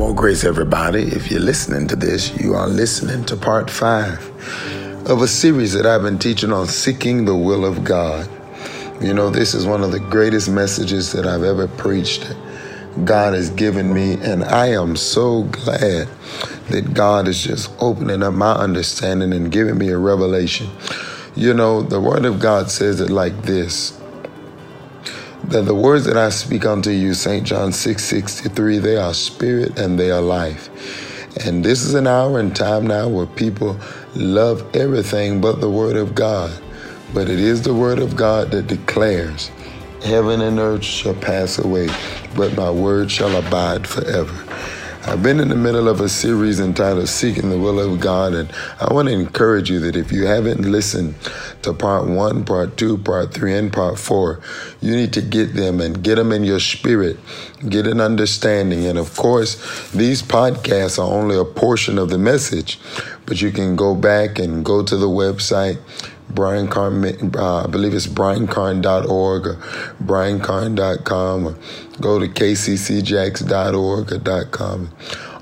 More grace, everybody. If you're listening to this, you are listening to part five of a series that I've been teaching on seeking the will of God. You know, this is one of the greatest messages that I've ever preached. God has given me, and I am so glad that God is just opening up my understanding and giving me a revelation. You know, the Word of God says it like this that the words that I speak unto you, St. John 6 63, they are spirit and they are life. And this is an hour and time now where people love everything but the Word of God. But it is the Word of God that declares, Heaven and earth shall pass away, but my word shall abide forever. I've been in the middle of a series entitled Seeking the Will of God, and I want to encourage you that if you haven't listened to part one, part two, part three, and part four, you need to get them and get them in your spirit, get an understanding. And of course, these podcasts are only a portion of the message, but you can go back and go to the website Brian Carn, uh, I believe it's briancarn.org or briancarn.com or go to kccjacks.org or .com.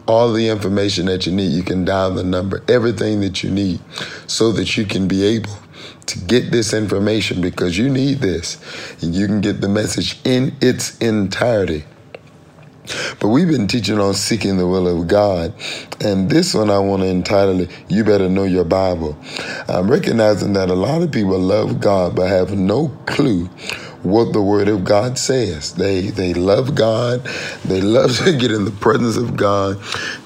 All the information that you need, you can dial the number, everything that you need so that you can be able to get this information because you need this and you can get the message in its entirety. But we've been teaching on seeking the will of God. And this one I want to entitle it, You Better Know Your Bible. I'm recognizing that a lot of people love God but have no clue what the word of God says. They they love God. They love to get in the presence of God.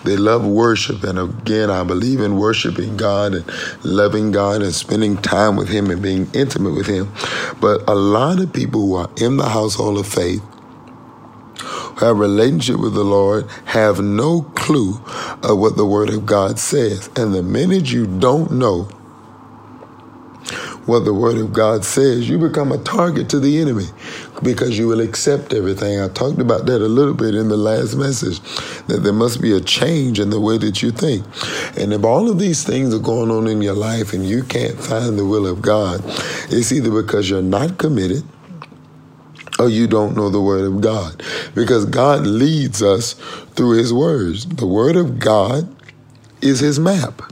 They love worship. And again, I believe in worshiping God and loving God and spending time with Him and being intimate with Him. But a lot of people who are in the household of faith have a relationship with the Lord have no clue of what the Word of God says. And the minute you don't know what the Word of God says, you become a target to the enemy because you will accept everything. I talked about that a little bit in the last message, that there must be a change in the way that you think. And if all of these things are going on in your life and you can't find the will of God, it's either because you're not committed or you don't know the Word of God. Because God leads us through His words. The Word of God is His map.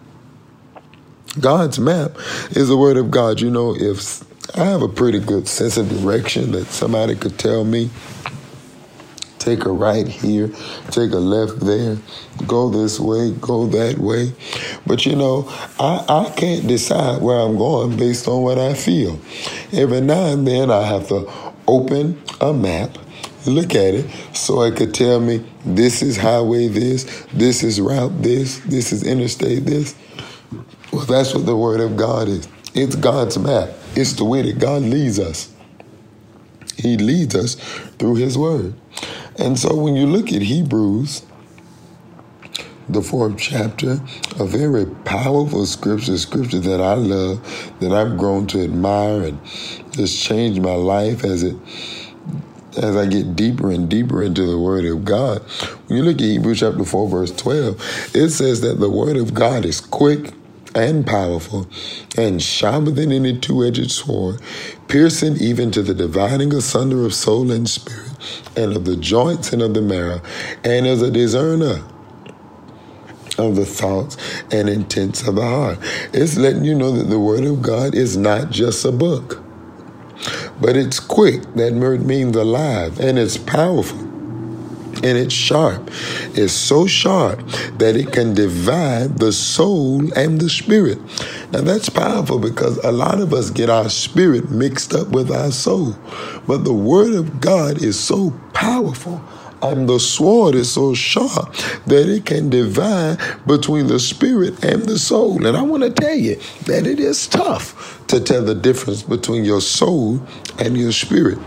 God's map is the Word of God. You know, if I have a pretty good sense of direction that somebody could tell me, take a right here, take a left there, go this way, go that way. But you know, I, I can't decide where I'm going based on what I feel. Every now and then I have to open a map, look at it, so it could tell me this is highway this, this is route this, this is interstate this. Well, that's what the Word of God is. It's God's map. It's the way that God leads us. He leads us through His Word. And so when you look at Hebrews, the fourth chapter, a very powerful scripture, scripture that I love, that I've grown to admire and has changed my life as it as I get deeper and deeper into the Word of God. When you look at Hebrews chapter 4, verse 12, it says that the Word of God is quick and powerful and sharper than any two edged sword, piercing even to the dividing asunder of soul and spirit, and of the joints and of the marrow, and as a discerner of the thoughts and intents of the heart. It's letting you know that the Word of God is not just a book, but it's quick. That word means alive, and it's powerful. And it's sharp. It's so sharp that it can divide the soul and the spirit. Now that's powerful because a lot of us get our spirit mixed up with our soul. But the Word of God is so powerful and the sword is so sharp that it can divide between the spirit and the soul. And I want to tell you that it is tough to tell the difference between your soul and your spirit.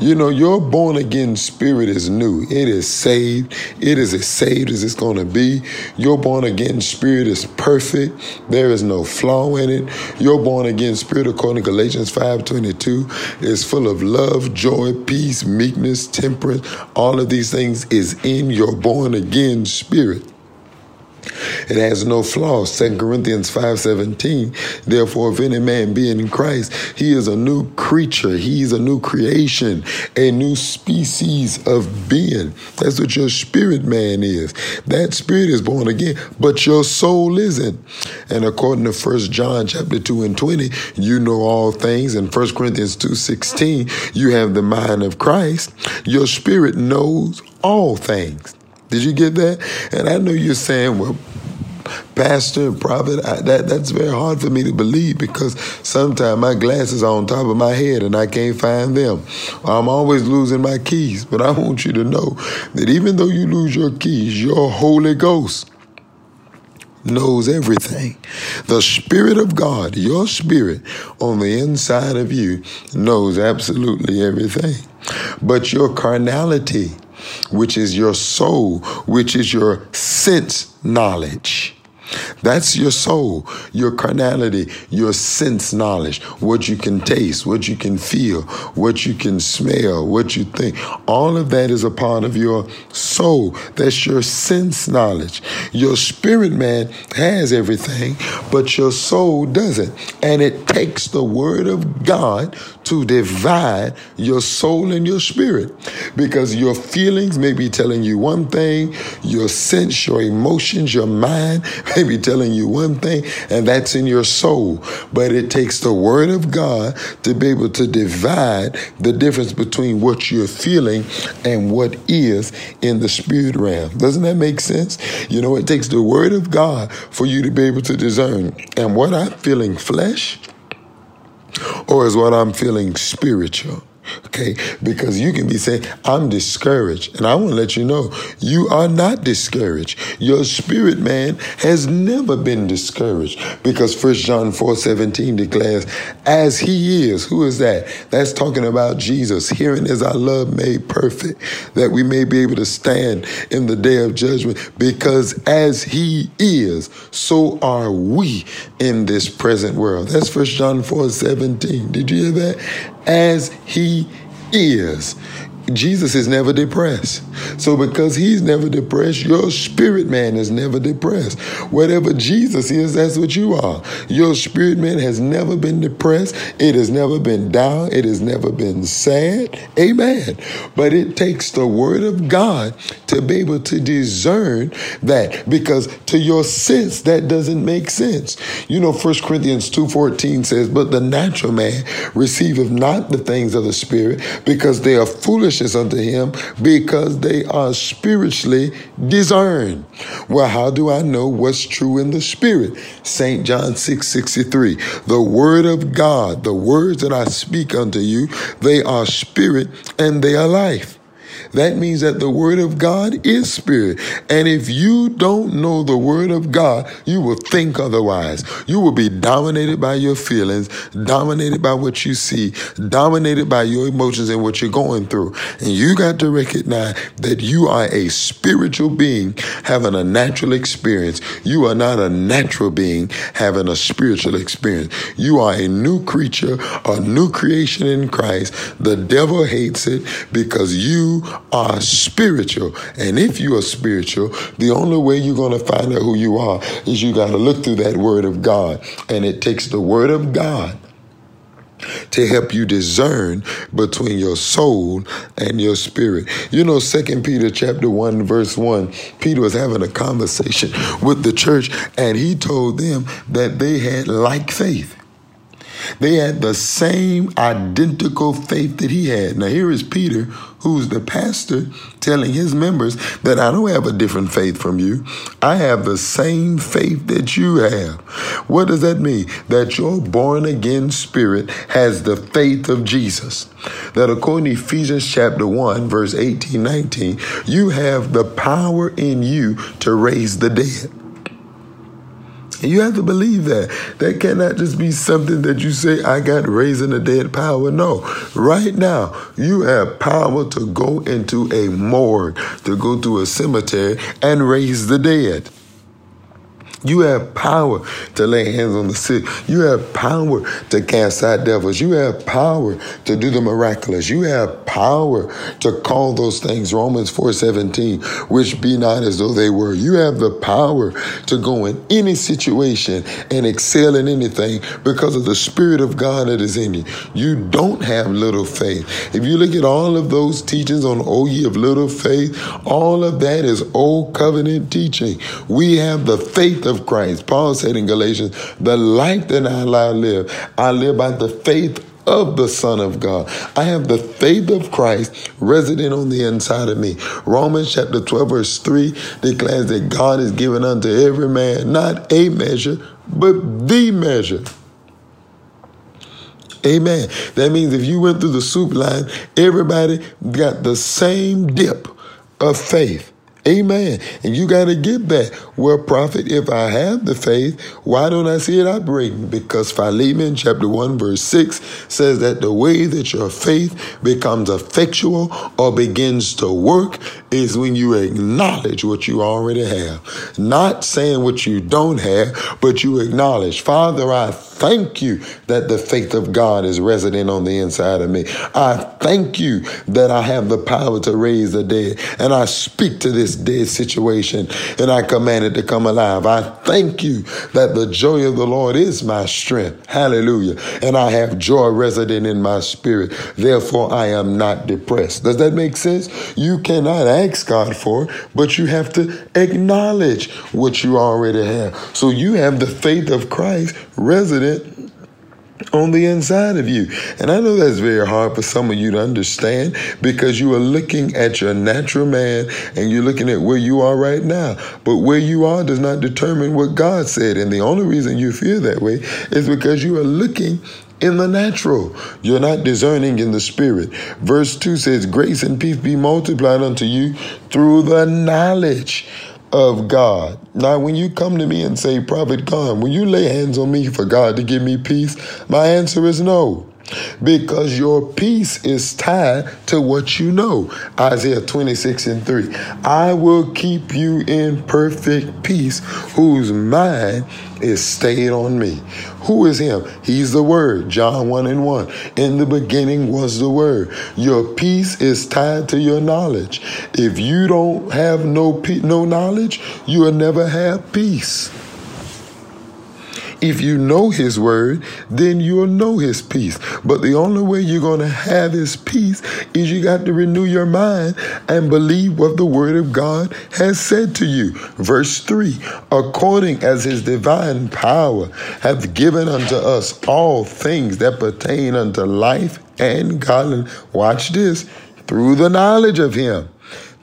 You know, your born again spirit is new. It is saved. It is as saved as it's going to be. Your born again spirit is perfect. There is no flaw in it. Your born again spirit, according to Galatians 5.22, is full of love, joy, peace, meekness, temperance. All of these things is in your born again spirit. It has no flaws. 2 Corinthians 5:17. Therefore, if any man be in Christ, he is a new creature. He is a new creation, a new species of being. That's what your spirit man is. That spirit is born again, but your soul isn't. And according to 1 John chapter 2 and 20, you know all things. In 1 Corinthians 2:16, you have the mind of Christ. Your spirit knows all things. Did you get that? And I know you're saying, well, pastor, and prophet, I, that that's very hard for me to believe because sometimes my glasses are on top of my head and I can't find them. I'm always losing my keys, but I want you to know that even though you lose your keys, your Holy Ghost knows everything. The Spirit of God, your spirit on the inside of you, knows absolutely everything. But your carnality, which is your soul, which is your sense knowledge, that's your soul, your carnality, your sense knowledge, what you can taste, what you can feel, what you can smell, what you think. All of that is a part of your soul. That's your sense knowledge. Your spirit man has everything, but your soul doesn't. And it takes the word of God to divide your soul and your spirit because your feelings may be telling you one thing, your sense, your emotions, your mind may be telling you one thing, and that's in your soul. But it takes the word of God to be able to divide the difference between what you're feeling and what is in the spirit realm. Doesn't that make sense? You know, it takes the word of God for you to be able to discern. And what I'm feeling flesh, or is what I'm feeling spiritual? Okay, because you can be saying, I'm discouraged. And I want to let you know, you are not discouraged. Your spirit man has never been discouraged because First John 4 17 declares, as he is. Who is that? That's talking about Jesus. Herein is our love made perfect, that we may be able to stand in the day of judgment because as he is, so are we in this present world. That's First John 4 17. Did you hear that? As is. Jesus is never depressed. So because he's never depressed, your spirit man is never depressed. Whatever Jesus is, that's what you are. Your spirit man has never been depressed. It has never been down. It has never been sad. Amen. But it takes the word of God to be able to discern that because to your sense, that doesn't make sense. You know, 1 Corinthians 2.14 says, But the natural man receiveth not the things of the spirit because they are foolish foolishness unto him because they are spiritually discerned. Well, how do I know what's true in the spirit? St. John 6 63. The word of God, the words that I speak unto you, they are spirit and they are life. That means that the word of God is spirit. And if you don't know the word of God, you will think otherwise. You will be dominated by your feelings, dominated by what you see, dominated by your emotions and what you're going through. And you got to recognize that you are a spiritual being having a natural experience. You are not a natural being having a spiritual experience. You are a new creature, a new creation in Christ. The devil hates it because you are spiritual. And if you are spiritual, the only way you're going to find out who you are is you got to look through that word of God. And it takes the word of God to help you discern between your soul and your spirit. You know, Second Peter chapter 1, verse 1, Peter was having a conversation with the church, and he told them that they had like faith. They had the same identical faith that he had. Now, here is Peter, who's the pastor, telling his members that I don't have a different faith from you. I have the same faith that you have. What does that mean? That your born again spirit has the faith of Jesus. That according to Ephesians chapter 1, verse 18, 19, you have the power in you to raise the dead. You have to believe that. That cannot just be something that you say, I got raising the dead power. No. Right now, you have power to go into a morgue, to go to a cemetery and raise the dead. You have power to lay hands on the sick. You have power to cast out devils. You have power to do the miraculous. You have power to call those things Romans 4:17, which be not as though they were. You have the power to go in any situation and excel in anything because of the Spirit of God that is in you. You don't have little faith. If you look at all of those teachings on O ye of little faith, all of that is old covenant teaching. We have the faith of Christ. Paul said in Galatians, the life that I live, I live by the faith of the Son of God. I have the faith of Christ resident on the inside of me. Romans chapter 12, verse 3 declares that God is given unto every man not a measure, but the measure. Amen. That means if you went through the soup line, everybody got the same dip of faith. Amen. And you got to get that. Well, prophet, if I have the faith, why don't I see it operating? Because Philemon chapter 1, verse 6 says that the way that your faith becomes effectual or begins to work is when you acknowledge what you already have. Not saying what you don't have, but you acknowledge, Father, I thank you that the faith of God is resident on the inside of me. I thank you that I have the power to raise the dead. And I speak to this dead situation and I command it to come alive. I thank you that the joy of the Lord is my strength. Hallelujah. And I have joy resident in my spirit. Therefore, I am not depressed. Does that make sense? You cannot ask God for, it, but you have to acknowledge what you already have. So you have the faith of Christ resident on the inside of you. And I know that's very hard for some of you to understand because you are looking at your natural man and you're looking at where you are right now. But where you are does not determine what God said. And the only reason you feel that way is because you are looking in the natural. You're not discerning in the spirit. Verse 2 says, Grace and peace be multiplied unto you through the knowledge of God. Now, when you come to me and say, Prophet God, will you lay hands on me for God to give me peace? My answer is no because your peace is tied to what you know. Isaiah 26 and 3. I will keep you in perfect peace, whose mind is stayed on me. Who is him? He's the Word. John 1 and 1. In the beginning was the Word. Your peace is tied to your knowledge. If you don't have no, no knowledge, you will never have peace. If you know His Word, then you'll know His peace. But the only way you're going to have His peace is you got to renew your mind and believe what the Word of God has said to you. Verse 3 According as His divine power hath given unto us all things that pertain unto life and godliness. Watch this through the knowledge of Him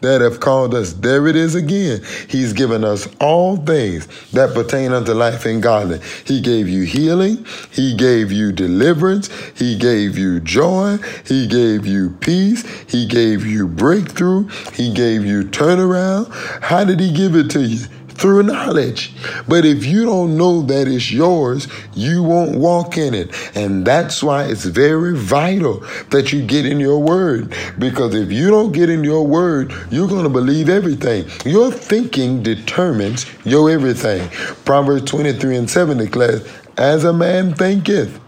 that have called us. There it is again. He's given us all things that pertain unto life and godliness. He gave you healing. He gave you deliverance. He gave you joy. He gave you peace. He gave you breakthrough. He gave you turnaround. How did he give it to you? Through knowledge. But if you don't know that it's yours, you won't walk in it. And that's why it's very vital that you get in your word. Because if you don't get in your word, you're going to believe everything. Your thinking determines your everything. Proverbs 23 and 7 declares, As a man thinketh,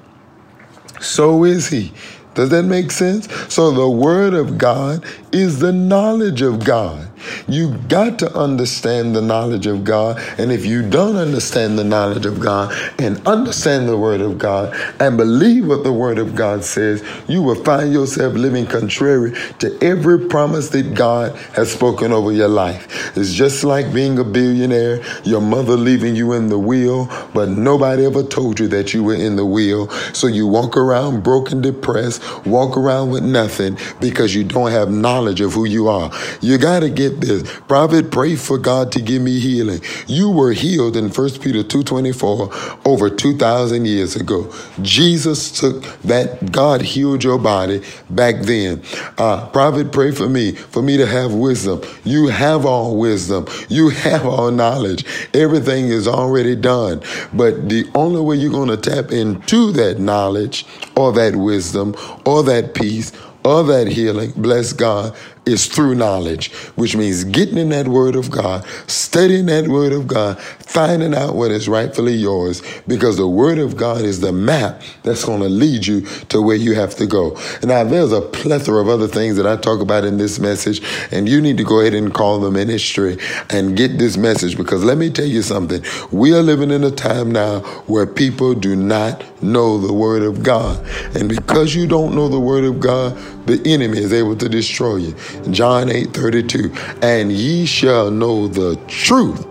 so is he. Does that make sense? So the Word of God is the knowledge of God. You got to understand the knowledge of God. And if you don't understand the knowledge of God and understand the Word of God and believe what the Word of God says, you will find yourself living contrary to every promise that God has spoken over your life. It's just like being a billionaire, your mother leaving you in the wheel, but nobody ever told you that you were in the wheel. So you walk around broken, depressed, walk around with nothing because you don't have knowledge of who you are. You got to get this. Prophet, pray for God to give me healing. You were healed in 1 Peter 2.24 over 2,000 years ago. Jesus took that, God healed your body back then. Uh, prophet, pray for me, for me to have wisdom. You have all wisdom. You have all knowledge. Everything is already done. But the only way you're going to tap into that knowledge or that wisdom or that peace of that healing, bless God, is through knowledge, which means getting in that word of God, studying that word of God, finding out what is rightfully yours, because the word of God is the map that's going to lead you to where you have to go. Now, there's a plethora of other things that I talk about in this message, and you need to go ahead and call the ministry and get this message because let me tell you something. We are living in a time now where people do not know the word of God. And because you don't know the word of God, the enemy is able to destroy you. John 8 32. And ye shall know the truth,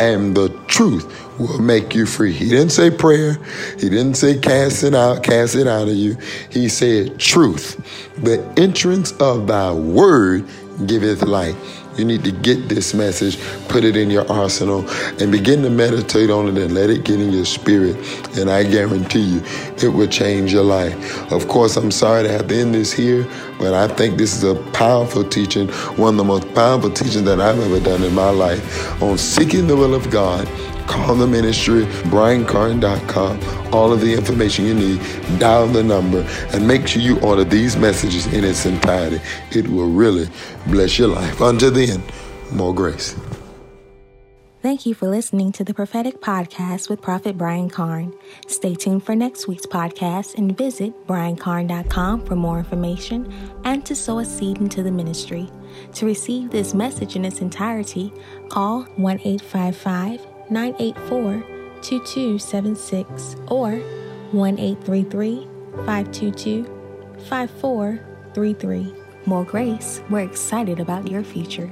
and the truth will make you free. He didn't say prayer. He didn't say cast it out, cast it out of you. He said truth. The entrance of thy word giveth light. You need to get this message, put it in your arsenal, and begin to meditate on it and let it get in your spirit. And I guarantee you, it will change your life. Of course, I'm sorry to have to end this here, but I think this is a powerful teaching, one of the most powerful teachings that I've ever done in my life on seeking the will of God Call the ministry, briancarn.com. All of the information you need. Dial the number and make sure you order these messages in its entirety. It will really bless your life. Until then, more grace. Thank you for listening to the Prophetic Podcast with Prophet Brian Carn. Stay tuned for next week's podcast and visit briancarn.com for more information and to sow a seed into the ministry. To receive this message in its entirety, call 1 855 984 2276 or 1 833 522 5433. More grace, we're excited about your future.